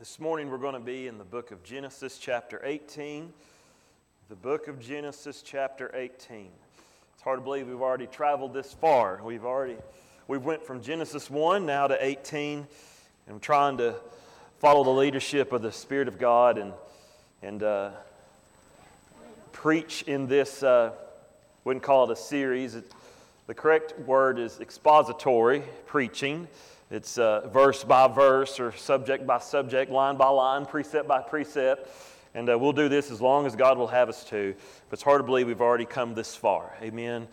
This morning we're going to be in the book of Genesis, chapter 18. The book of Genesis, chapter 18. It's hard to believe we've already traveled this far. We've already we've went from Genesis 1 now to 18, and I'm trying to follow the leadership of the Spirit of God and and uh, preach in this. Uh, wouldn't call it a series. It, the correct word is expository preaching. It's uh, verse by verse or subject by subject, line by line, precept by precept. And uh, we'll do this as long as God will have us to. But it's hard to believe we've already come this far. Amen.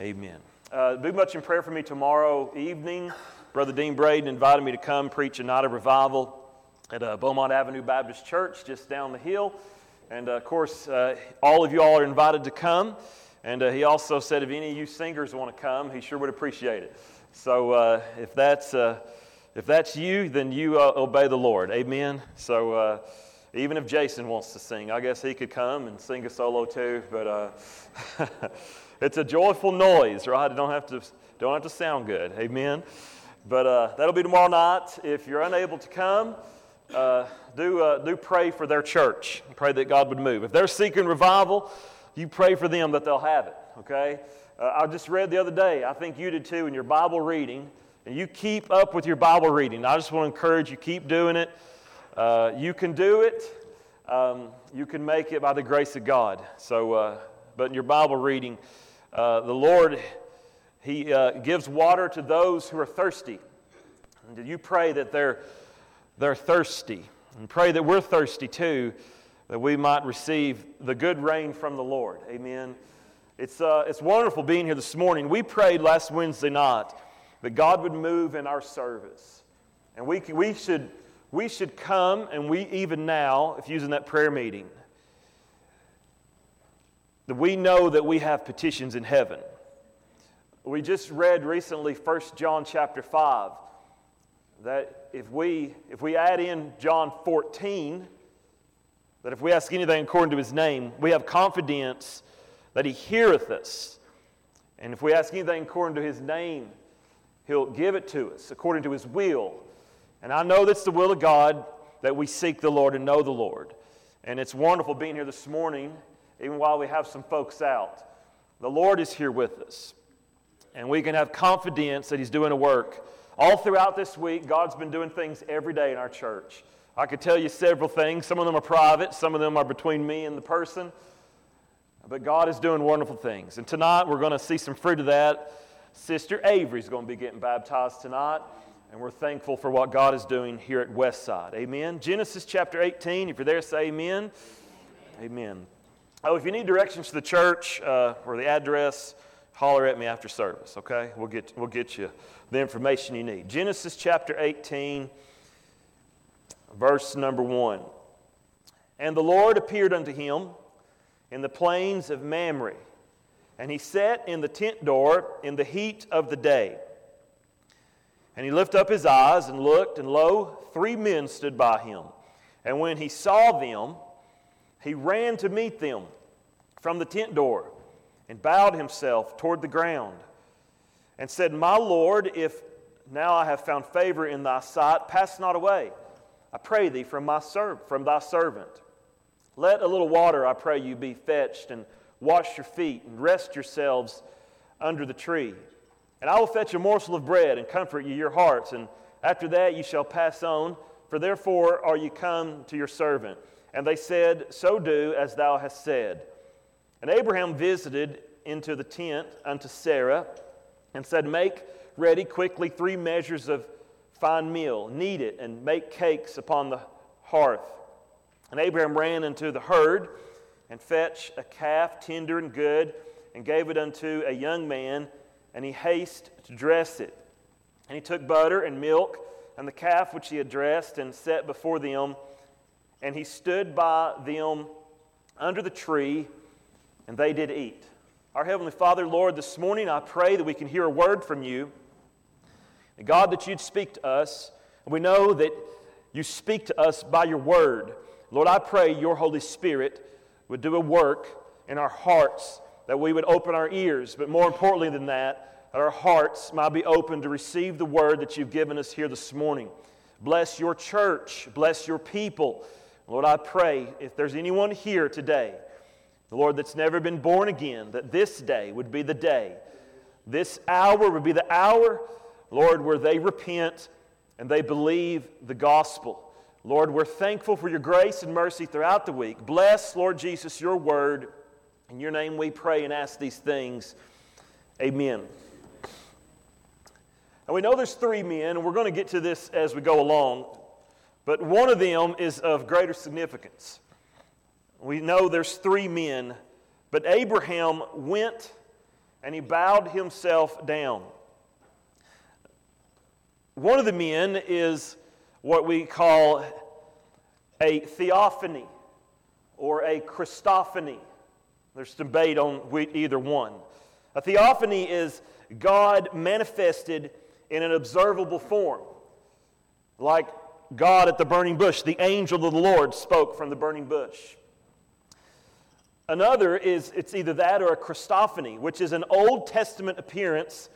Amen. Uh, be much in prayer for me tomorrow evening. Brother Dean Braden invited me to come preach a night of revival at uh, Beaumont Avenue Baptist Church just down the hill. And uh, of course, uh, all of you all are invited to come. And uh, he also said if any of you singers want to come, he sure would appreciate it. So uh, if, that's, uh, if that's you, then you uh, obey the Lord. Amen. So uh, even if Jason wants to sing, I guess he could come and sing a solo too. But uh, it's a joyful noise, right? It don't have to, don't have to sound good. Amen. But uh, that'll be tomorrow night. If you're unable to come, do, do pray for their church. Pray that God would move. If they're seeking revival, you pray for them that they'll have it, okay? Uh, I just read the other day, I think you did too, in your Bible reading, and you keep up with your Bible reading. I just want to encourage you, keep doing it. Uh, you can do it. Um, you can make it by the grace of God. So, uh, but in your Bible reading, uh, the Lord, He uh, gives water to those who are thirsty. And you pray that they're, they're thirsty, and pray that we're thirsty too, that we might receive the good rain from the Lord. Amen. It's, uh, it's wonderful being here this morning. We prayed last Wednesday night that God would move in our service. And we, we, should, we should come, and we even now, if using that prayer meeting, that we know that we have petitions in heaven. We just read recently 1 John chapter 5 that if we, if we add in John 14, that if we ask anything according to his name, we have confidence that he heareth us. And if we ask anything according to his name, he'll give it to us according to his will. And I know that's the will of God that we seek the Lord and know the Lord. And it's wonderful being here this morning, even while we have some folks out. The Lord is here with us. And we can have confidence that He's doing a work. All throughout this week, God's been doing things every day in our church. I could tell you several things. Some of them are private, some of them are between me and the person. But God is doing wonderful things. And tonight we're going to see some fruit of that. Sister Avery's going to be getting baptized tonight. And we're thankful for what God is doing here at Westside. Amen. Genesis chapter 18. If you're there, say amen. Amen. Oh, if you need directions to the church uh, or the address, holler at me after service, okay? We'll get, we'll get you the information you need. Genesis chapter 18, verse number 1. And the Lord appeared unto him in the plains of Mamre. And he sat in the tent door in the heat of the day. And he lifted up his eyes and looked, and lo, three men stood by him. And when he saw them, he ran to meet them from the tent door and bowed himself toward the ground and said, My Lord, if now I have found favor in thy sight, pass not away. I pray thee from, my serv- from thy servant. Let a little water, I pray you, be fetched, and wash your feet, and rest yourselves under the tree. And I will fetch a morsel of bread, and comfort you your hearts, and after that you shall pass on, for therefore are you come to your servant. And they said, So do as thou hast said. And Abraham visited into the tent unto Sarah, and said, Make ready quickly three measures of fine meal, knead it, and make cakes upon the hearth. And Abraham ran into the herd and fetched a calf, tender and good, and gave it unto a young man, and he hasted to dress it. And he took butter and milk and the calf which he had dressed and set before them, and he stood by them under the tree, and they did eat. Our Heavenly Father, Lord, this morning I pray that we can hear a word from you. God, that you'd speak to us. And we know that you speak to us by your word. Lord, I pray your Holy Spirit would do a work in our hearts, that we would open our ears, but more importantly than that, that our hearts might be open to receive the word that you've given us here this morning. Bless your church. Bless your people. Lord, I pray if there's anyone here today, the Lord, that's never been born again, that this day would be the day. This hour would be the hour, Lord, where they repent and they believe the gospel. Lord, we're thankful for your grace and mercy throughout the week. Bless, Lord Jesus, your word. In your name we pray and ask these things. Amen. And we know there's three men, and we're going to get to this as we go along, but one of them is of greater significance. We know there's three men, but Abraham went and he bowed himself down. One of the men is what we call a theophany or a Christophany. There's debate on either one. A theophany is God manifested in an observable form, like God at the burning bush. The angel of the Lord spoke from the burning bush. Another is it's either that or a Christophany, which is an Old Testament appearance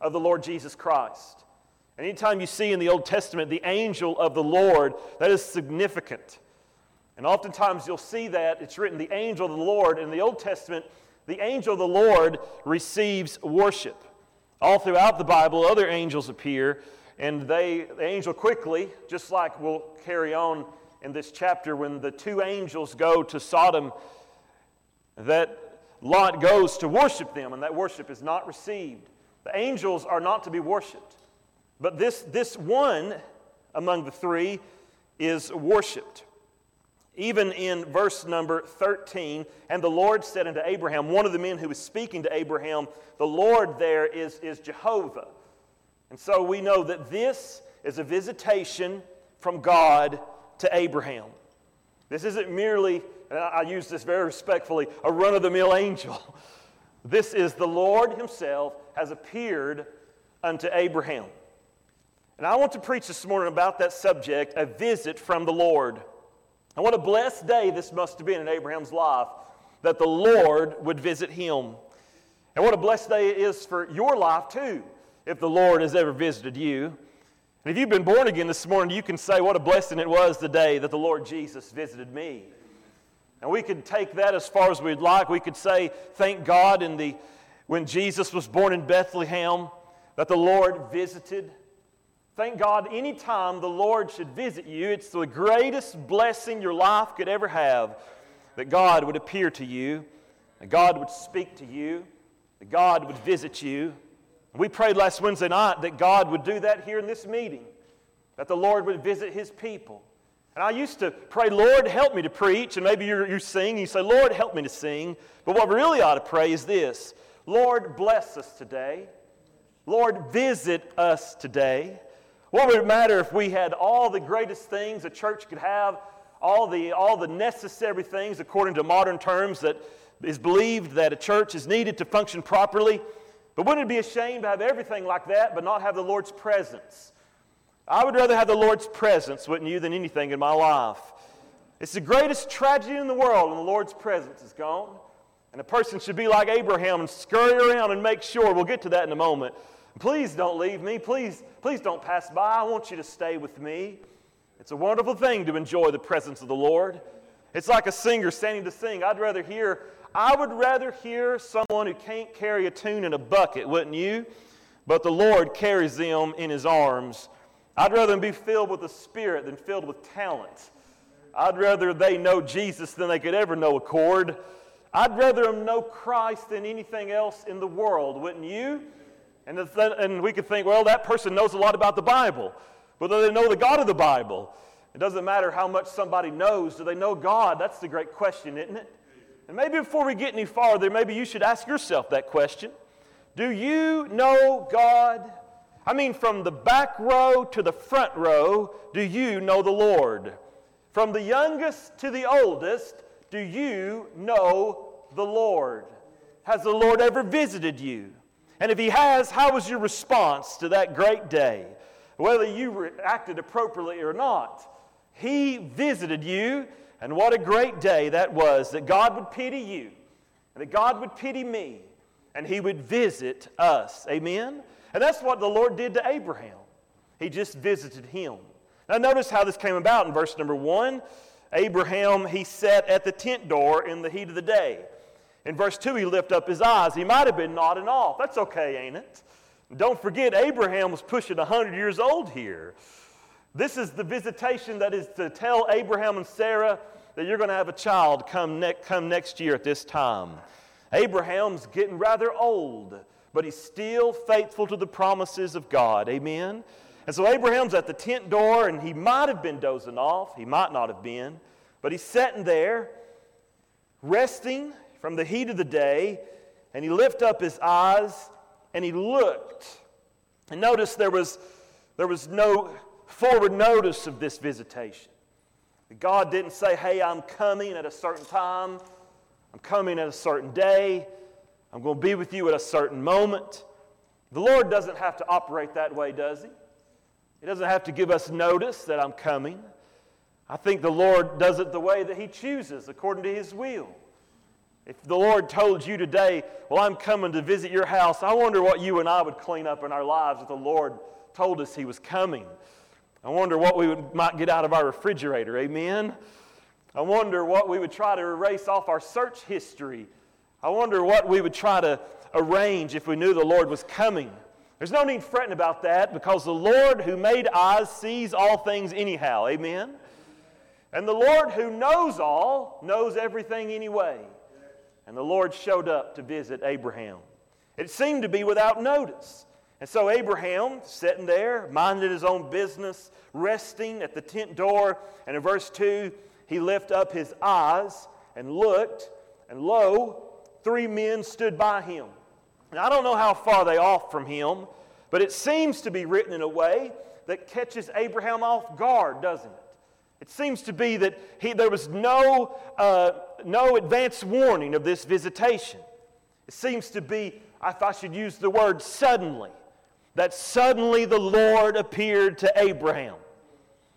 of the Lord Jesus Christ. Anytime you see in the Old Testament the angel of the Lord, that is significant. And oftentimes you'll see that it's written the angel of the Lord. In the Old Testament, the angel of the Lord receives worship. All throughout the Bible, other angels appear, and they, the angel quickly, just like we'll carry on in this chapter, when the two angels go to Sodom, that Lot goes to worship them, and that worship is not received. The angels are not to be worshiped. But this, this one among the three is worshiped. Even in verse number 13, and the Lord said unto Abraham, one of the men who was speaking to Abraham, the Lord there is, is Jehovah. And so we know that this is a visitation from God to Abraham. This isn't merely, I use this very respectfully, a run of the mill angel. This is the Lord Himself has appeared unto Abraham. And I want to preach this morning about that subject a visit from the Lord. And what a blessed day this must have been in Abraham's life that the Lord would visit him. And what a blessed day it is for your life, too, if the Lord has ever visited you. And if you've been born again this morning, you can say, What a blessing it was the day that the Lord Jesus visited me. And we could take that as far as we'd like. We could say, Thank God in the, when Jesus was born in Bethlehem, that the Lord visited Thank God, anytime the Lord should visit you, it's the greatest blessing your life could ever have that God would appear to you, that God would speak to you, that God would visit you. We prayed last Wednesday night that God would do that here in this meeting, that the Lord would visit His people. And I used to pray, Lord, help me to preach. And maybe you you sing, and you say, Lord, help me to sing. But what we really ought to pray is this Lord, bless us today. Lord, visit us today. What would it matter if we had all the greatest things a church could have, all the, all the necessary things according to modern terms that is believed that a church is needed to function properly? But wouldn't it be a shame to have everything like that but not have the Lord's presence? I would rather have the Lord's presence, wouldn't you, than anything in my life. It's the greatest tragedy in the world when the Lord's presence is gone. And a person should be like Abraham and scurry around and make sure, we'll get to that in a moment, Please don't leave me. Please, please don't pass by. I want you to stay with me. It's a wonderful thing to enjoy the presence of the Lord. It's like a singer standing to sing. I'd rather hear, I would rather hear someone who can't carry a tune in a bucket, wouldn't you? But the Lord carries them in his arms. I'd rather be filled with the Spirit than filled with talent. I'd rather they know Jesus than they could ever know a chord. I'd rather them know Christ than anything else in the world, wouldn't you? And, and we could think, well, that person knows a lot about the Bible. But do they know the God of the Bible? It doesn't matter how much somebody knows. Do they know God? That's the great question, isn't it? And maybe before we get any farther, maybe you should ask yourself that question Do you know God? I mean, from the back row to the front row, do you know the Lord? From the youngest to the oldest, do you know the Lord? Has the Lord ever visited you? And if he has, how was your response to that great day? Whether you acted appropriately or not, he visited you, and what a great day that was that God would pity you, and that God would pity me, and he would visit us. Amen? And that's what the Lord did to Abraham. He just visited him. Now, notice how this came about in verse number one. Abraham, he sat at the tent door in the heat of the day. In verse 2, he lifted up his eyes. He might have been nodding off. That's okay, ain't it? Don't forget, Abraham was pushing 100 years old here. This is the visitation that is to tell Abraham and Sarah that you're going to have a child come, ne- come next year at this time. Abraham's getting rather old, but he's still faithful to the promises of God. Amen? And so Abraham's at the tent door, and he might have been dozing off. He might not have been. But he's sitting there, resting from the heat of the day, and he lifted up his eyes and he looked. And notice there was, there was no forward notice of this visitation. God didn't say, Hey, I'm coming at a certain time, I'm coming at a certain day, I'm going to be with you at a certain moment. The Lord doesn't have to operate that way, does He? He doesn't have to give us notice that I'm coming. I think the Lord does it the way that He chooses, according to His will. If the Lord told you today, Well, I'm coming to visit your house, I wonder what you and I would clean up in our lives if the Lord told us He was coming. I wonder what we would, might get out of our refrigerator. Amen? I wonder what we would try to erase off our search history. I wonder what we would try to arrange if we knew the Lord was coming. There's no need fretting about that because the Lord who made eyes sees all things anyhow. Amen? And the Lord who knows all knows everything anyway. And the Lord showed up to visit Abraham. It seemed to be without notice. And so Abraham, sitting there, minded his own business, resting at the tent door, and in verse 2, he lifted up his eyes and looked, and lo, three men stood by him. Now, I don't know how far they off from him, but it seems to be written in a way that catches Abraham off guard, doesn't it? It seems to be that he, there was no, uh, no advance warning of this visitation. It seems to be, if I should use the word suddenly, that suddenly the Lord appeared to Abraham.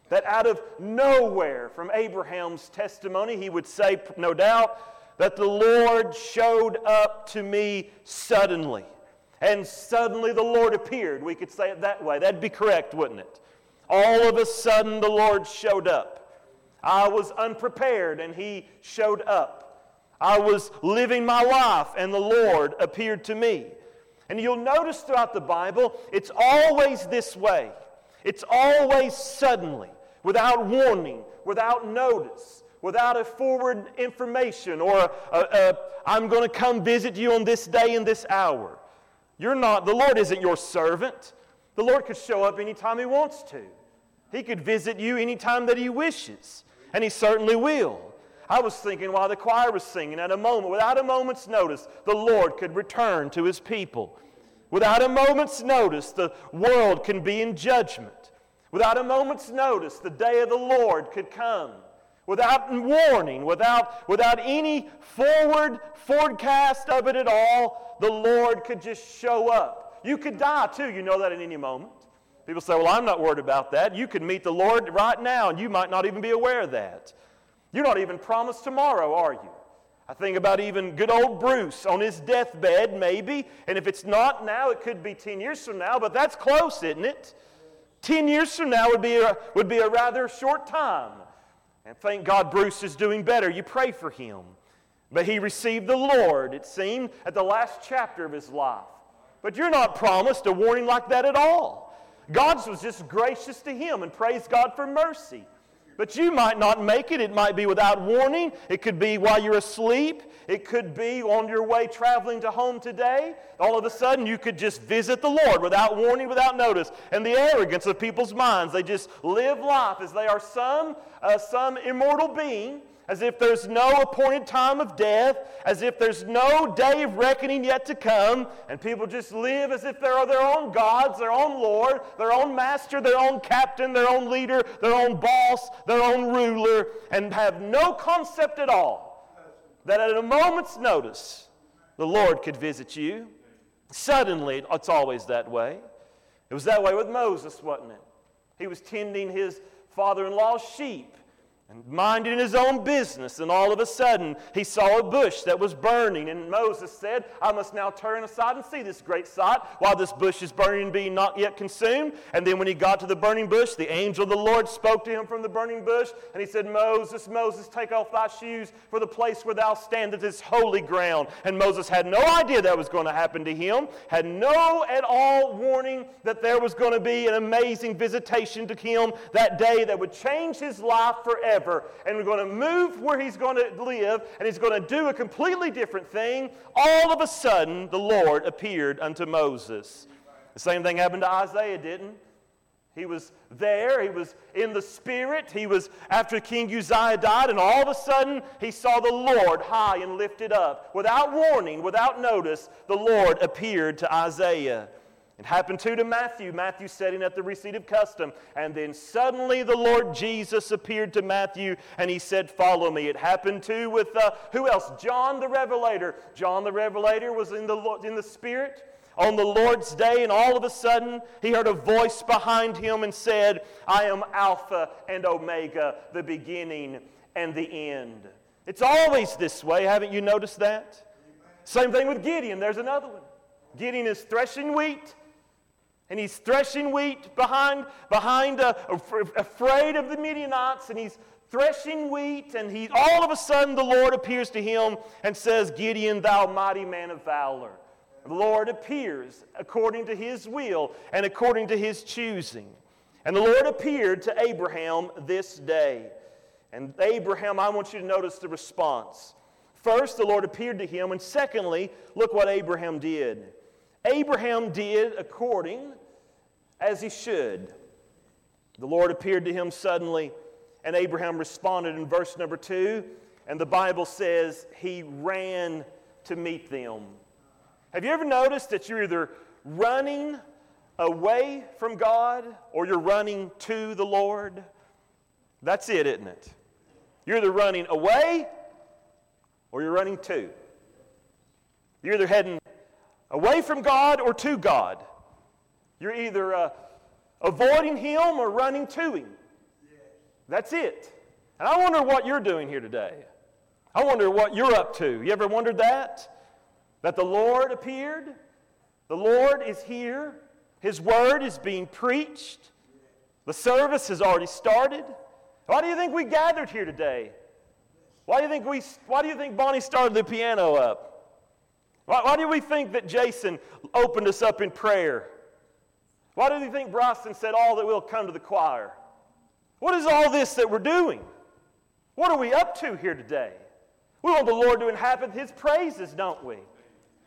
That out of nowhere from Abraham's testimony, he would say, no doubt, that the Lord showed up to me suddenly. And suddenly the Lord appeared. We could say it that way. That'd be correct, wouldn't it? All of a sudden the Lord showed up. I was unprepared and He showed up. I was living my life and the Lord appeared to me. And you'll notice throughout the Bible, it's always this way. It's always suddenly, without warning, without notice without a forward information or a, a, a, I'm going to come visit you on this day and this hour. You're not, the Lord isn't your servant. The Lord could show up anytime He wants to. He could visit you anytime that He wishes, and He certainly will. I was thinking while the choir was singing, at a moment, without a moment's notice, the Lord could return to His people. Without a moment's notice, the world can be in judgment. Without a moment's notice, the day of the Lord could come without warning, without, without any forward forecast of it at all, the Lord could just show up. You could die too, you know that at any moment. People say, Well, I'm not worried about that. You can meet the Lord right now, and you might not even be aware of that. You're not even promised tomorrow, are you? I think about even good old Bruce on his deathbed, maybe. And if it's not now, it could be 10 years from now, but that's close, isn't it? 10 years from now would be a, would be a rather short time. And thank God Bruce is doing better. You pray for him. But he received the Lord, it seemed, at the last chapter of his life. But you're not promised a warning like that at all. God was just gracious to him and praise God for mercy. But you might not make it. It might be without warning. It could be while you're asleep. It could be on your way traveling to home today. All of a sudden, you could just visit the Lord without warning, without notice. And the arrogance of people's minds, they just live life as they are some, uh, some immortal being as if there's no appointed time of death, as if there's no day of reckoning yet to come, and people just live as if they're their own gods, their own Lord, their own master, their own captain, their own leader, their own boss, their own ruler, and have no concept at all that at a moment's notice the Lord could visit you. Suddenly, it's always that way. It was that way with Moses, wasn't it? He was tending his father in law's sheep and minding his own business. And all of a sudden, he saw a bush that was burning. And Moses said, I must now turn aside and see this great sight while this bush is burning and being not yet consumed. And then when he got to the burning bush, the angel of the Lord spoke to him from the burning bush. And he said, Moses, Moses, take off thy shoes, for the place where thou standest is holy ground. And Moses had no idea that was going to happen to him, had no at all warning that there was going to be an amazing visitation to him that day that would change his life forever forever. And we're going to move where he's going to live, and he's going to do a completely different thing. All of a sudden, the Lord appeared unto Moses. The same thing happened to Isaiah, didn't? He was there, he was in the spirit. He was after King Uzziah died, and all of a sudden he saw the Lord high and lifted up. Without warning, without notice, the Lord appeared to Isaiah. It happened too to Matthew. Matthew sitting at the receipt of custom. And then suddenly the Lord Jesus appeared to Matthew and he said, Follow me. It happened too with uh, who else? John the Revelator. John the Revelator was in the, in the Spirit on the Lord's day, and all of a sudden he heard a voice behind him and said, I am Alpha and Omega, the beginning and the end. It's always this way. Haven't you noticed that? Same thing with Gideon. There's another one. Gideon is threshing wheat and he's threshing wheat behind, behind uh, afraid of the Midianites, and he's threshing wheat, and he, all of a sudden the Lord appears to him and says, Gideon, thou mighty man of valor. The Lord appears according to his will and according to his choosing. And the Lord appeared to Abraham this day. And Abraham, I want you to notice the response. First, the Lord appeared to him, and secondly, look what Abraham did. Abraham did according as he should. The Lord appeared to him suddenly, and Abraham responded in verse number two. And the Bible says he ran to meet them. Have you ever noticed that you're either running away from God or you're running to the Lord? That's it, isn't it? You're either running away or you're running to. You're either heading away from God or to God. You're either uh, avoiding Him or running to Him. That's it. And I wonder what you're doing here today. I wonder what you're up to. You ever wondered that? That the Lord appeared? The Lord is here. His word is being preached. The service has already started. Why do you think we gathered here today? Why do you think, we, why do you think Bonnie started the piano up? Why, why do we think that Jason opened us up in prayer? Why do you think Bryson said, All that will come to the choir? What is all this that we're doing? What are we up to here today? We want the Lord to inhabit His praises, don't we?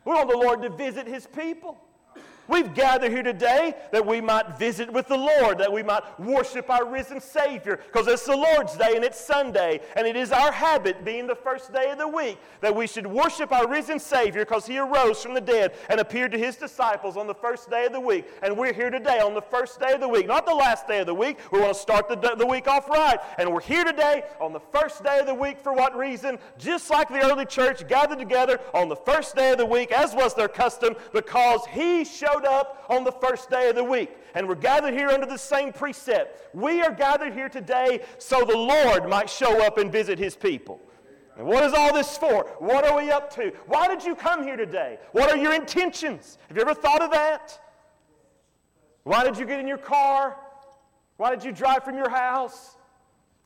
We want the Lord to visit His people. We've gathered here today that we might visit with the Lord, that we might worship our risen Savior, because it's the Lord's day and it's Sunday, and it is our habit, being the first day of the week, that we should worship our risen Savior because He arose from the dead and appeared to His disciples on the first day of the week. And we're here today on the first day of the week, not the last day of the week. We want to start the, the week off right. And we're here today on the first day of the week for what reason? Just like the early church gathered together on the first day of the week, as was their custom, because He showed showed up on the first day of the week. And we're gathered here under the same precept. We are gathered here today so the Lord might show up and visit his people. And what is all this for? What are we up to? Why did you come here today? What are your intentions? Have you ever thought of that? Why did you get in your car? Why did you drive from your house?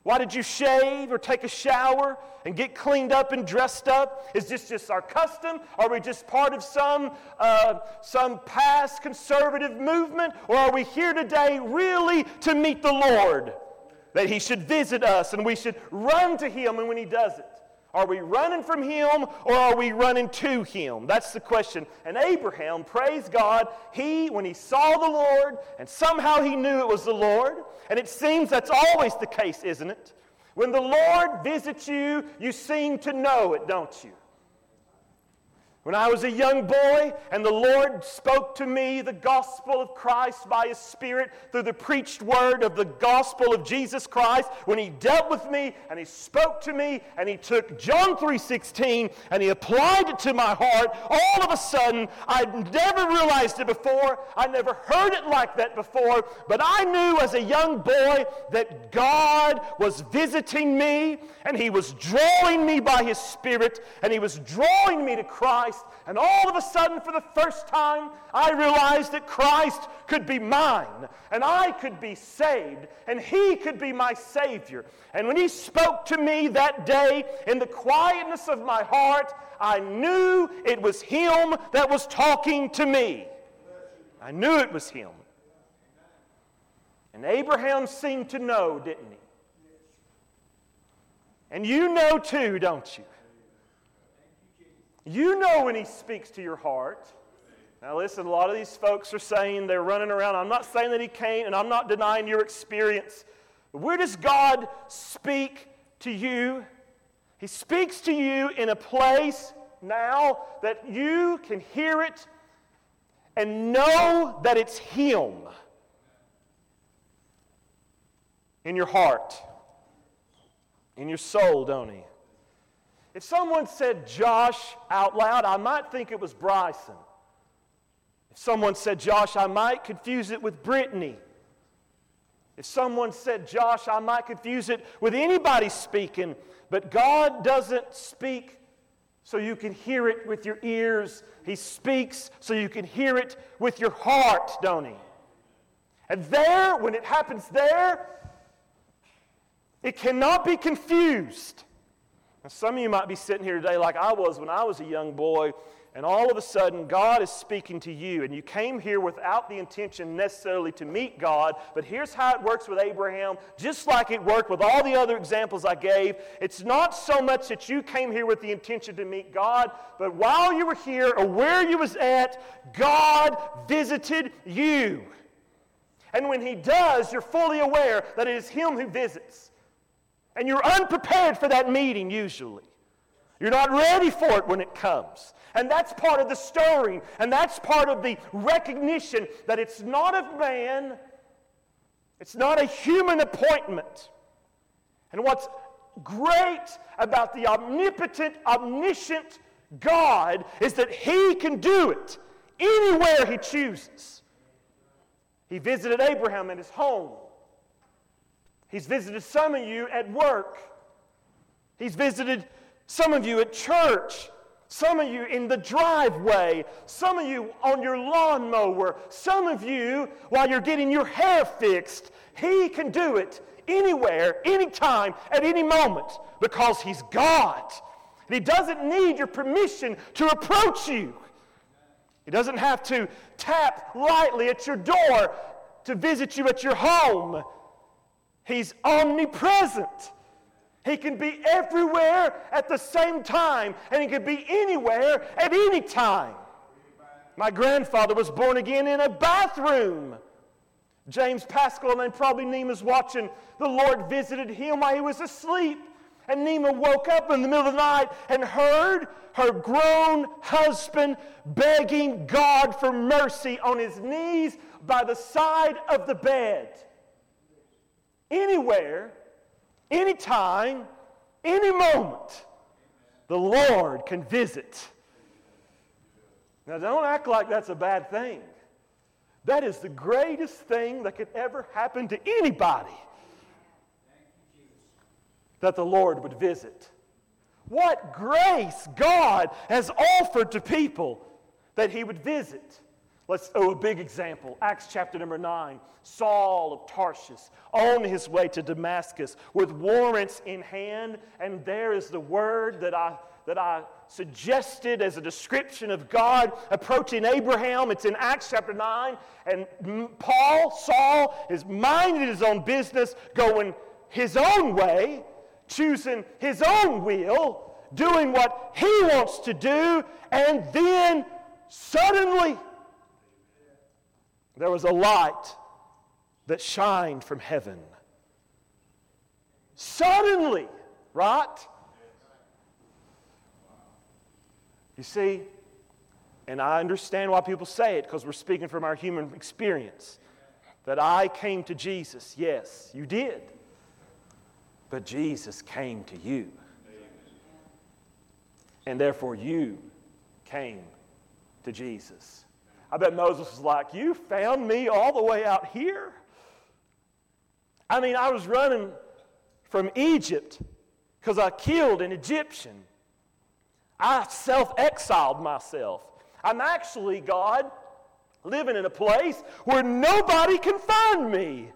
Why did you shave or take a shower and get cleaned up and dressed up? Is this just our custom? Are we just part of some, uh, some past conservative movement? Or are we here today really to meet the Lord? That He should visit us and we should run to Him and when He does it. Are we running from Him or are we running to Him? That's the question. And Abraham, praise God, he, when he saw the Lord, and somehow he knew it was the Lord, and it seems that's always the case, isn't it? When the Lord visits you, you seem to know it, don't you? When I was a young boy and the Lord spoke to me the gospel of Christ by His Spirit through the preached word of the gospel of Jesus Christ, when He dealt with me and He spoke to me and He took John 3.16 and He applied it to my heart, all of a sudden, I'd never realized it before. I never heard it like that before, but I knew as a young boy that God was visiting me and He was drawing me by His Spirit and He was drawing me to Christ Christ. And all of a sudden, for the first time, I realized that Christ could be mine, and I could be saved, and He could be my Savior. And when He spoke to me that day in the quietness of my heart, I knew it was Him that was talking to me. I knew it was Him. And Abraham seemed to know, didn't he? And you know too, don't you? You know when He speaks to your heart. Now, listen, a lot of these folks are saying they're running around. I'm not saying that He can't, and I'm not denying your experience. Where does God speak to you? He speaks to you in a place now that you can hear it and know that it's Him in your heart, in your soul, don't He? If someone said Josh out loud, I might think it was Bryson. If someone said Josh, I might confuse it with Brittany. If someone said Josh, I might confuse it with anybody speaking. But God doesn't speak so you can hear it with your ears. He speaks so you can hear it with your heart, don't He? And there, when it happens there, it cannot be confused. Now, some of you might be sitting here today like I was when I was a young boy, and all of a sudden God is speaking to you, and you came here without the intention necessarily to meet God. But here's how it works with Abraham, just like it worked with all the other examples I gave. It's not so much that you came here with the intention to meet God, but while you were here or where you was at, God visited you. And when He does, you're fully aware that it is Him who visits. And you're unprepared for that meeting usually. You're not ready for it when it comes. And that's part of the stirring, and that's part of the recognition that it's not of man, it's not a human appointment. And what's great about the omnipotent, omniscient God is that He can do it anywhere He chooses. He visited Abraham in his home. He's visited some of you at work. He's visited some of you at church. Some of you in the driveway. Some of you on your lawnmower. Some of you while you're getting your hair fixed. He can do it anywhere, anytime, at any moment because He's God. And He doesn't need your permission to approach you. He doesn't have to tap lightly at your door to visit you at your home. He's omnipresent. He can be everywhere at the same time, and he can be anywhere at any time. My grandfather was born again in a bathroom. James Pascal, and probably Nema's watching, the Lord visited him while he was asleep. And Nema woke up in the middle of the night and heard her grown husband begging God for mercy on his knees by the side of the bed anywhere, anytime, any moment, the Lord can visit. Now, don't act like that's a bad thing. That is the greatest thing that could ever happen to anybody that the Lord would visit. What grace God has offered to people that He would visit. Let's, oh, a big example. Acts chapter number 9. Saul of Tarshish on his way to Damascus with warrants in hand, and there is the word that I, that I suggested as a description of God approaching Abraham. It's in Acts chapter 9. And Paul, Saul, is minding his own business, going his own way, choosing his own will, doing what he wants to do, and then suddenly, there was a light that shined from heaven. Suddenly, right? You see, And I understand why people say it because we're speaking from our human experience. That I came to Jesus. Yes, you did. But Jesus came to you. And therefore, you came to Jesus. I bet Moses was like, You found me all the way out here? I mean, I was running from Egypt because I killed an Egyptian. I self exiled myself. I'm actually, God, living in a place where nobody can find me.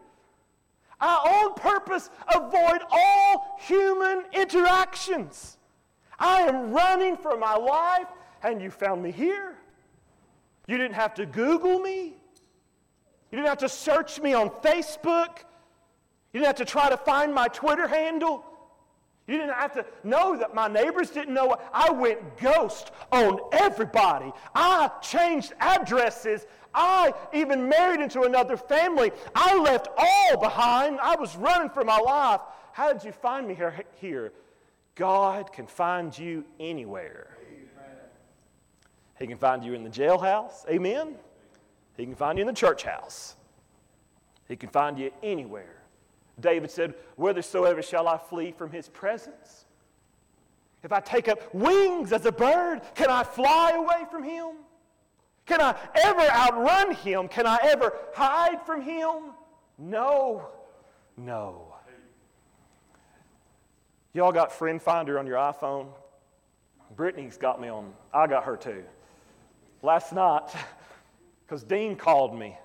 I, on purpose, avoid all human interactions. I am running for my life, and you found me here. You didn't have to Google me. You didn't have to search me on Facebook. You didn't have to try to find my Twitter handle. You didn't have to know that my neighbors didn't know. I went ghost on everybody. I changed addresses. I even married into another family. I left all behind. I was running for my life. How did you find me here? God can find you anywhere. He can find you in the jailhouse. Amen. He can find you in the church house. He can find you anywhere. David said, Whithersoever shall I flee from his presence? If I take up wings as a bird, can I fly away from him? Can I ever outrun him? Can I ever hide from him? No, no. Y'all got Friend Finder on your iPhone? Brittany's got me on, I got her too. Last night, because Dean called me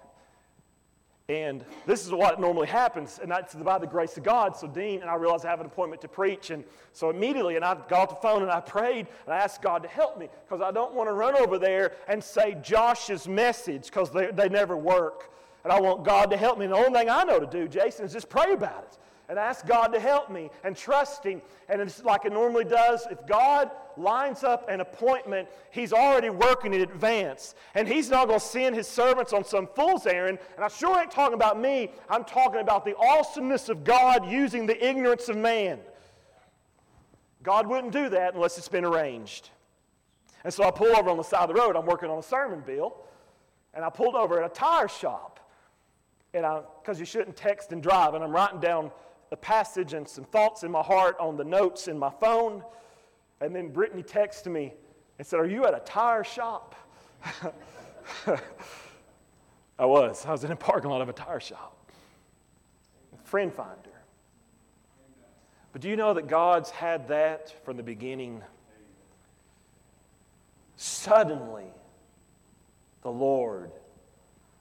and this is what normally happens, and that's by the grace of God. So, Dean and I realized I have an appointment to preach, and so immediately, and I got off the phone and I prayed and I asked God to help me because I don't want to run over there and say Josh's message because they, they never work. And I want God to help me. And the only thing I know to do, Jason, is just pray about it and ask God to help me and trust Him. And it's like it normally does. If God lines up an appointment, He's already working in advance. And He's not going to send His servants on some fool's errand. And I sure ain't talking about me. I'm talking about the awesomeness of God using the ignorance of man. God wouldn't do that unless it's been arranged. And so I pull over on the side of the road. I'm working on a sermon bill. And I pulled over at a tire shop. And I, because you shouldn't text and drive, and I'm writing down the passage and some thoughts in my heart on the notes in my phone. And then Brittany texted me and said, Are you at a tire shop? I was. I was in a parking lot of a tire shop. Friend finder. But do you know that God's had that from the beginning? Suddenly, the Lord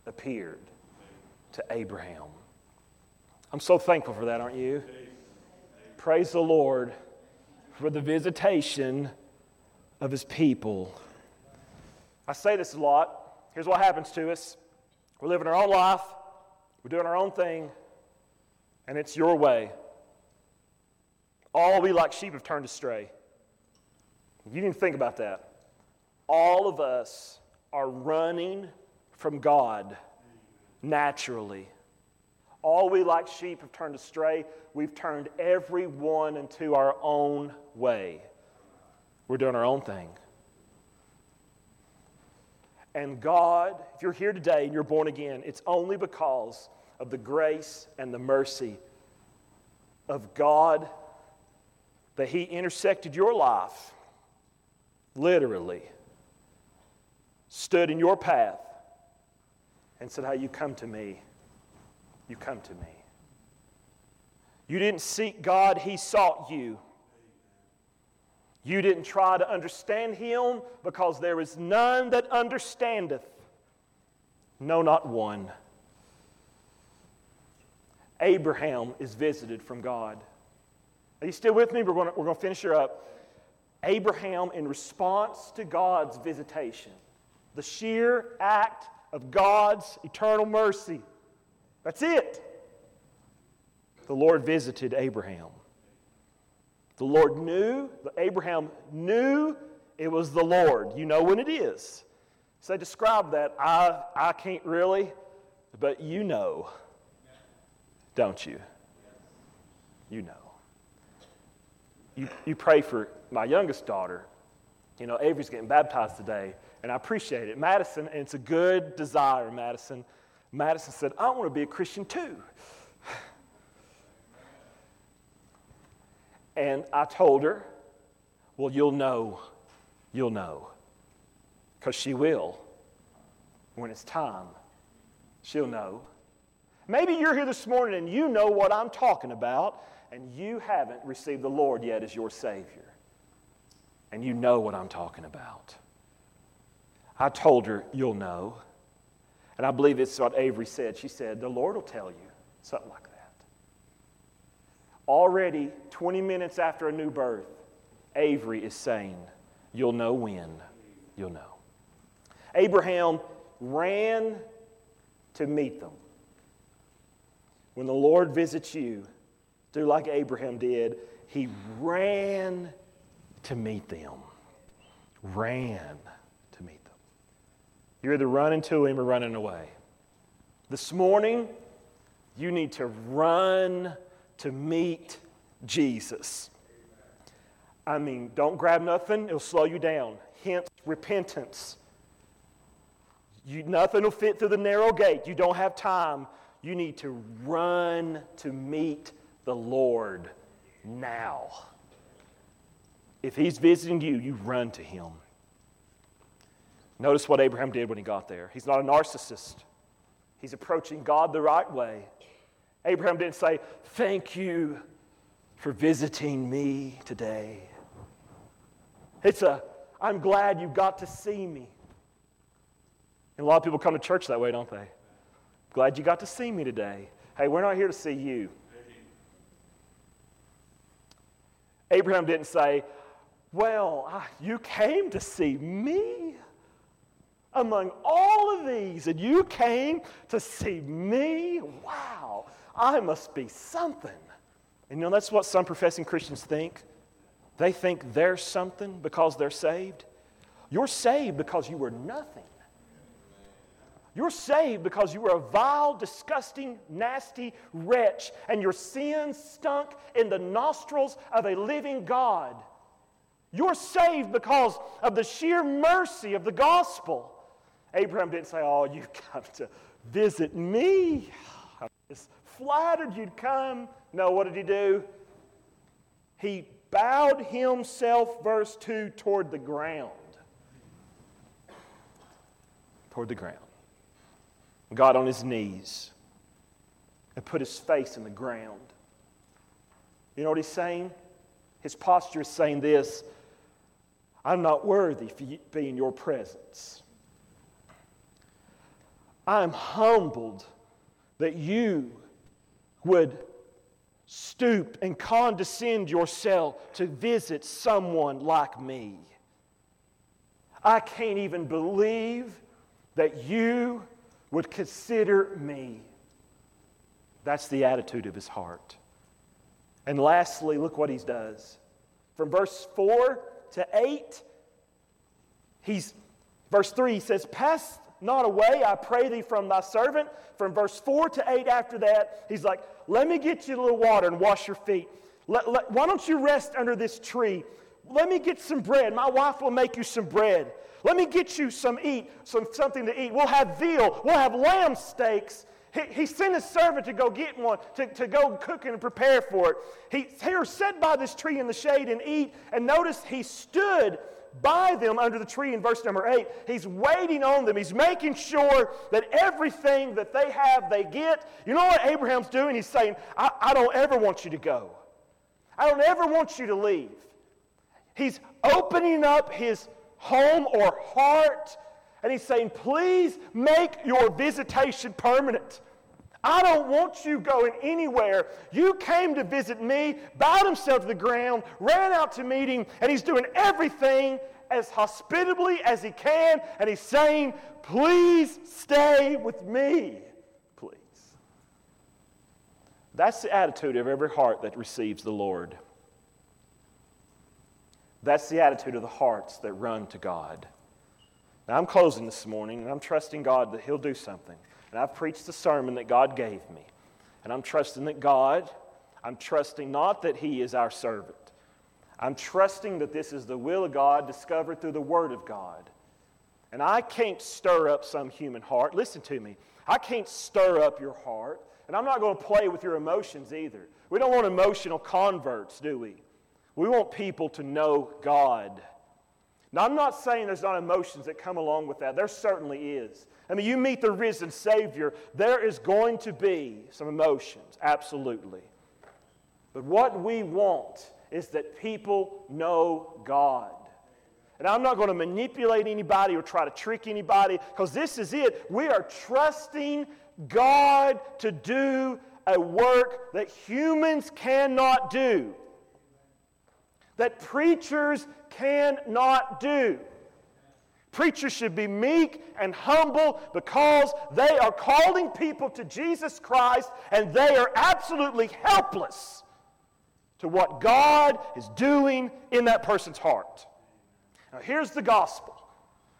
appeared to Abraham. I'm so thankful for that, aren't you? Praise the Lord for the visitation of his people. I say this a lot. Here's what happens to us we're living our own life, we're doing our own thing, and it's your way. All we like sheep have turned astray. You didn't think about that. All of us are running from God naturally. All we like sheep have turned astray. We've turned every one into our own way. We're doing our own thing. And God, if you're here today and you're born again, it's only because of the grace and the mercy of God that He intersected your life, literally, stood in your path, and said, How you come to me you come to me. You didn't seek God, He sought you. You didn't try to understand Him because there is none that understandeth. No, not one. Abraham is visited from God. Are you still with me? We're going to, we're to finish her up. Abraham, in response to God's visitation, the sheer act of God's eternal mercy, that's it. The Lord visited Abraham. The Lord knew, Abraham knew it was the Lord. You know when it is. So describe that. I, I can't really, but you know, don't you? You know. You, you pray for my youngest daughter. You know, Avery's getting baptized today, and I appreciate it. Madison, and it's a good desire, Madison. Madison said, I want to be a Christian too. And I told her, Well, you'll know. You'll know. Because she will. When it's time, she'll know. Maybe you're here this morning and you know what I'm talking about, and you haven't received the Lord yet as your Savior. And you know what I'm talking about. I told her, You'll know. And I believe it's what Avery said. She said, The Lord will tell you. Something like that. Already, 20 minutes after a new birth, Avery is saying, You'll know when. You'll know. Abraham ran to meet them. When the Lord visits you, do like Abraham did, he ran to meet them. Ran. You're either running to him or running away. This morning, you need to run to meet Jesus. I mean, don't grab nothing, it'll slow you down. Hence, repentance. You, nothing will fit through the narrow gate. You don't have time. You need to run to meet the Lord now. If He's visiting you, you run to Him. Notice what Abraham did when he got there. He's not a narcissist, he's approaching God the right way. Abraham didn't say, Thank you for visiting me today. It's a, I'm glad you got to see me. And a lot of people come to church that way, don't they? Glad you got to see me today. Hey, we're not here to see you. Abraham didn't say, Well, ah, you came to see me among all of these, and you came to see me? Wow. I must be something. And you know, that's what some professing Christians think. They think they're something because they're saved. You're saved because you were nothing. You're saved because you were a vile, disgusting, nasty wretch, and your sins stunk in the nostrils of a living God. You're saved because of the sheer mercy of the gospel. Abraham didn't say, Oh, you've come to visit me. I'm just flattered you'd come. No, what did he do? He bowed himself, verse 2, toward the ground. Toward the ground. Got on his knees and put his face in the ground. You know what he's saying? His posture is saying this I'm not worthy to be in your presence. I'm humbled that you would stoop and condescend yourself to visit someone like me. I can't even believe that you would consider me. That's the attitude of his heart. And lastly, look what he does. From verse 4 to 8, he's verse 3 he says, Pass not away, I pray thee, from thy servant. From verse 4 to 8 after that, he's like, Let me get you a little water and wash your feet. Let, let, why don't you rest under this tree? Let me get some bread. My wife will make you some bread. Let me get you some eat, some something to eat. We'll have veal. We'll have lamb steaks. He, he sent his servant to go get one, to, to go cook and prepare for it. He here sit by this tree in the shade and eat. And notice he stood by them under the tree in verse number 8. He's waiting on them. He's making sure that everything that they have, they get. You know what Abraham's doing? He's saying, I, I don't ever want you to go. I don't ever want you to leave. He's opening up his home or heart, and he's saying, Please make your visitation permanent. I don't want you going anywhere. You came to visit me, bowed himself to the ground, ran out to meet him, and he's doing everything as hospitably as he can, and he's saying, Please stay with me. Please. That's the attitude of every heart that receives the Lord. That's the attitude of the hearts that run to God. Now, I'm closing this morning, and I'm trusting God that He'll do something. And I've preached the sermon that God gave me. And I'm trusting that God, I'm trusting not that He is our servant. I'm trusting that this is the will of God discovered through the Word of God. And I can't stir up some human heart. Listen to me. I can't stir up your heart. And I'm not going to play with your emotions either. We don't want emotional converts, do we? We want people to know God. Now, I'm not saying there's not emotions that come along with that. There certainly is. I mean, you meet the risen Savior, there is going to be some emotions, absolutely. But what we want is that people know God. And I'm not going to manipulate anybody or try to trick anybody because this is it. We are trusting God to do a work that humans cannot do, that preachers cannot do. Preachers should be meek and humble because they are calling people to Jesus Christ and they are absolutely helpless to what God is doing in that person's heart. Now, here's the gospel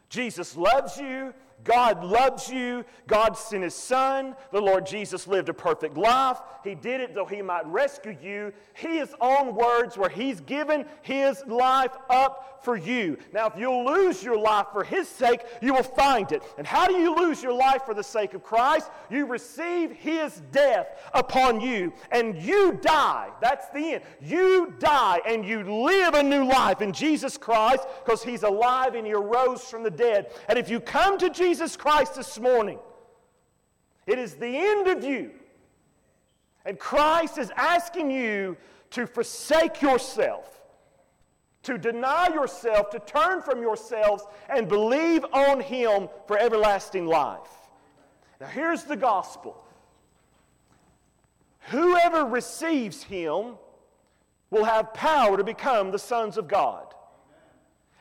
Jesus loves you. God loves you. God sent His Son. The Lord Jesus lived a perfect life. He did it though He might rescue you. His own words where He's given His life up for you. Now, if you'll lose your life for His sake, you will find it. And how do you lose your life for the sake of Christ? You receive His death upon you, and you die. That's the end. You die, and you live a new life in Jesus Christ because He's alive and He arose from the dead. And if you come to Jesus, Jesus Christ this morning. It is the end of you. And Christ is asking you to forsake yourself, to deny yourself, to turn from yourselves, and believe on Him for everlasting life. Now, here's the gospel whoever receives Him will have power to become the sons of God.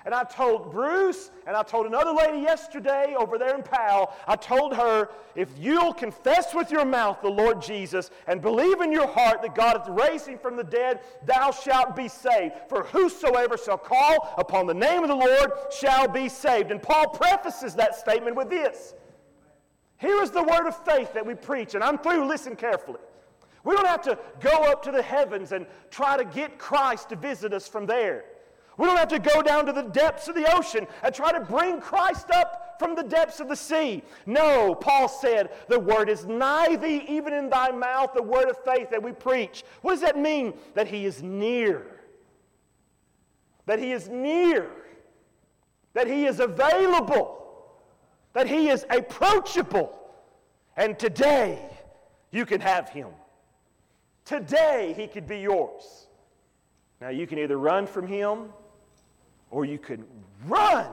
And I told Bruce, and I told another lady yesterday over there in Powell, I told her, if you'll confess with your mouth the Lord Jesus and believe in your heart that God raised him from the dead, thou shalt be saved. For whosoever shall call upon the name of the Lord shall be saved. And Paul prefaces that statement with this. Here is the word of faith that we preach, and I'm through, listen carefully. We don't have to go up to the heavens and try to get Christ to visit us from there. We don't have to go down to the depths of the ocean and try to bring Christ up from the depths of the sea. No, Paul said, the word is nigh thee, even in thy mouth, the word of faith that we preach. What does that mean? That he is near. That he is near. That he is available. That he is approachable. And today, you can have him. Today, he could be yours. Now, you can either run from him or you could run.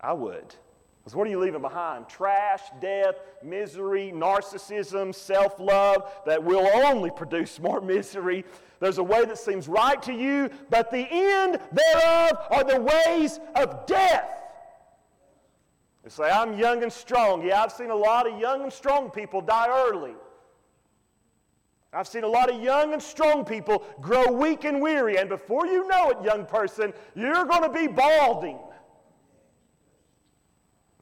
I would. Because what are you leaving behind? Trash, death, misery, narcissism, self love that will only produce more misery. There's a way that seems right to you, but the end thereof are the ways of death. You say, I'm young and strong. Yeah, I've seen a lot of young and strong people die early. I've seen a lot of young and strong people grow weak and weary, and before you know it, young person, you're going to be balding.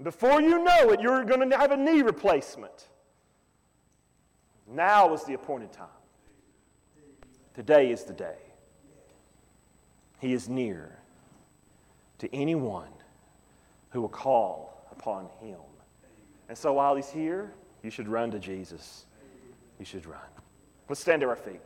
Before you know it, you're going to have a knee replacement. Now is the appointed time. Today is the day. He is near to anyone who will call upon him. And so while he's here, you should run to Jesus. You should run. Let's stand to our feet.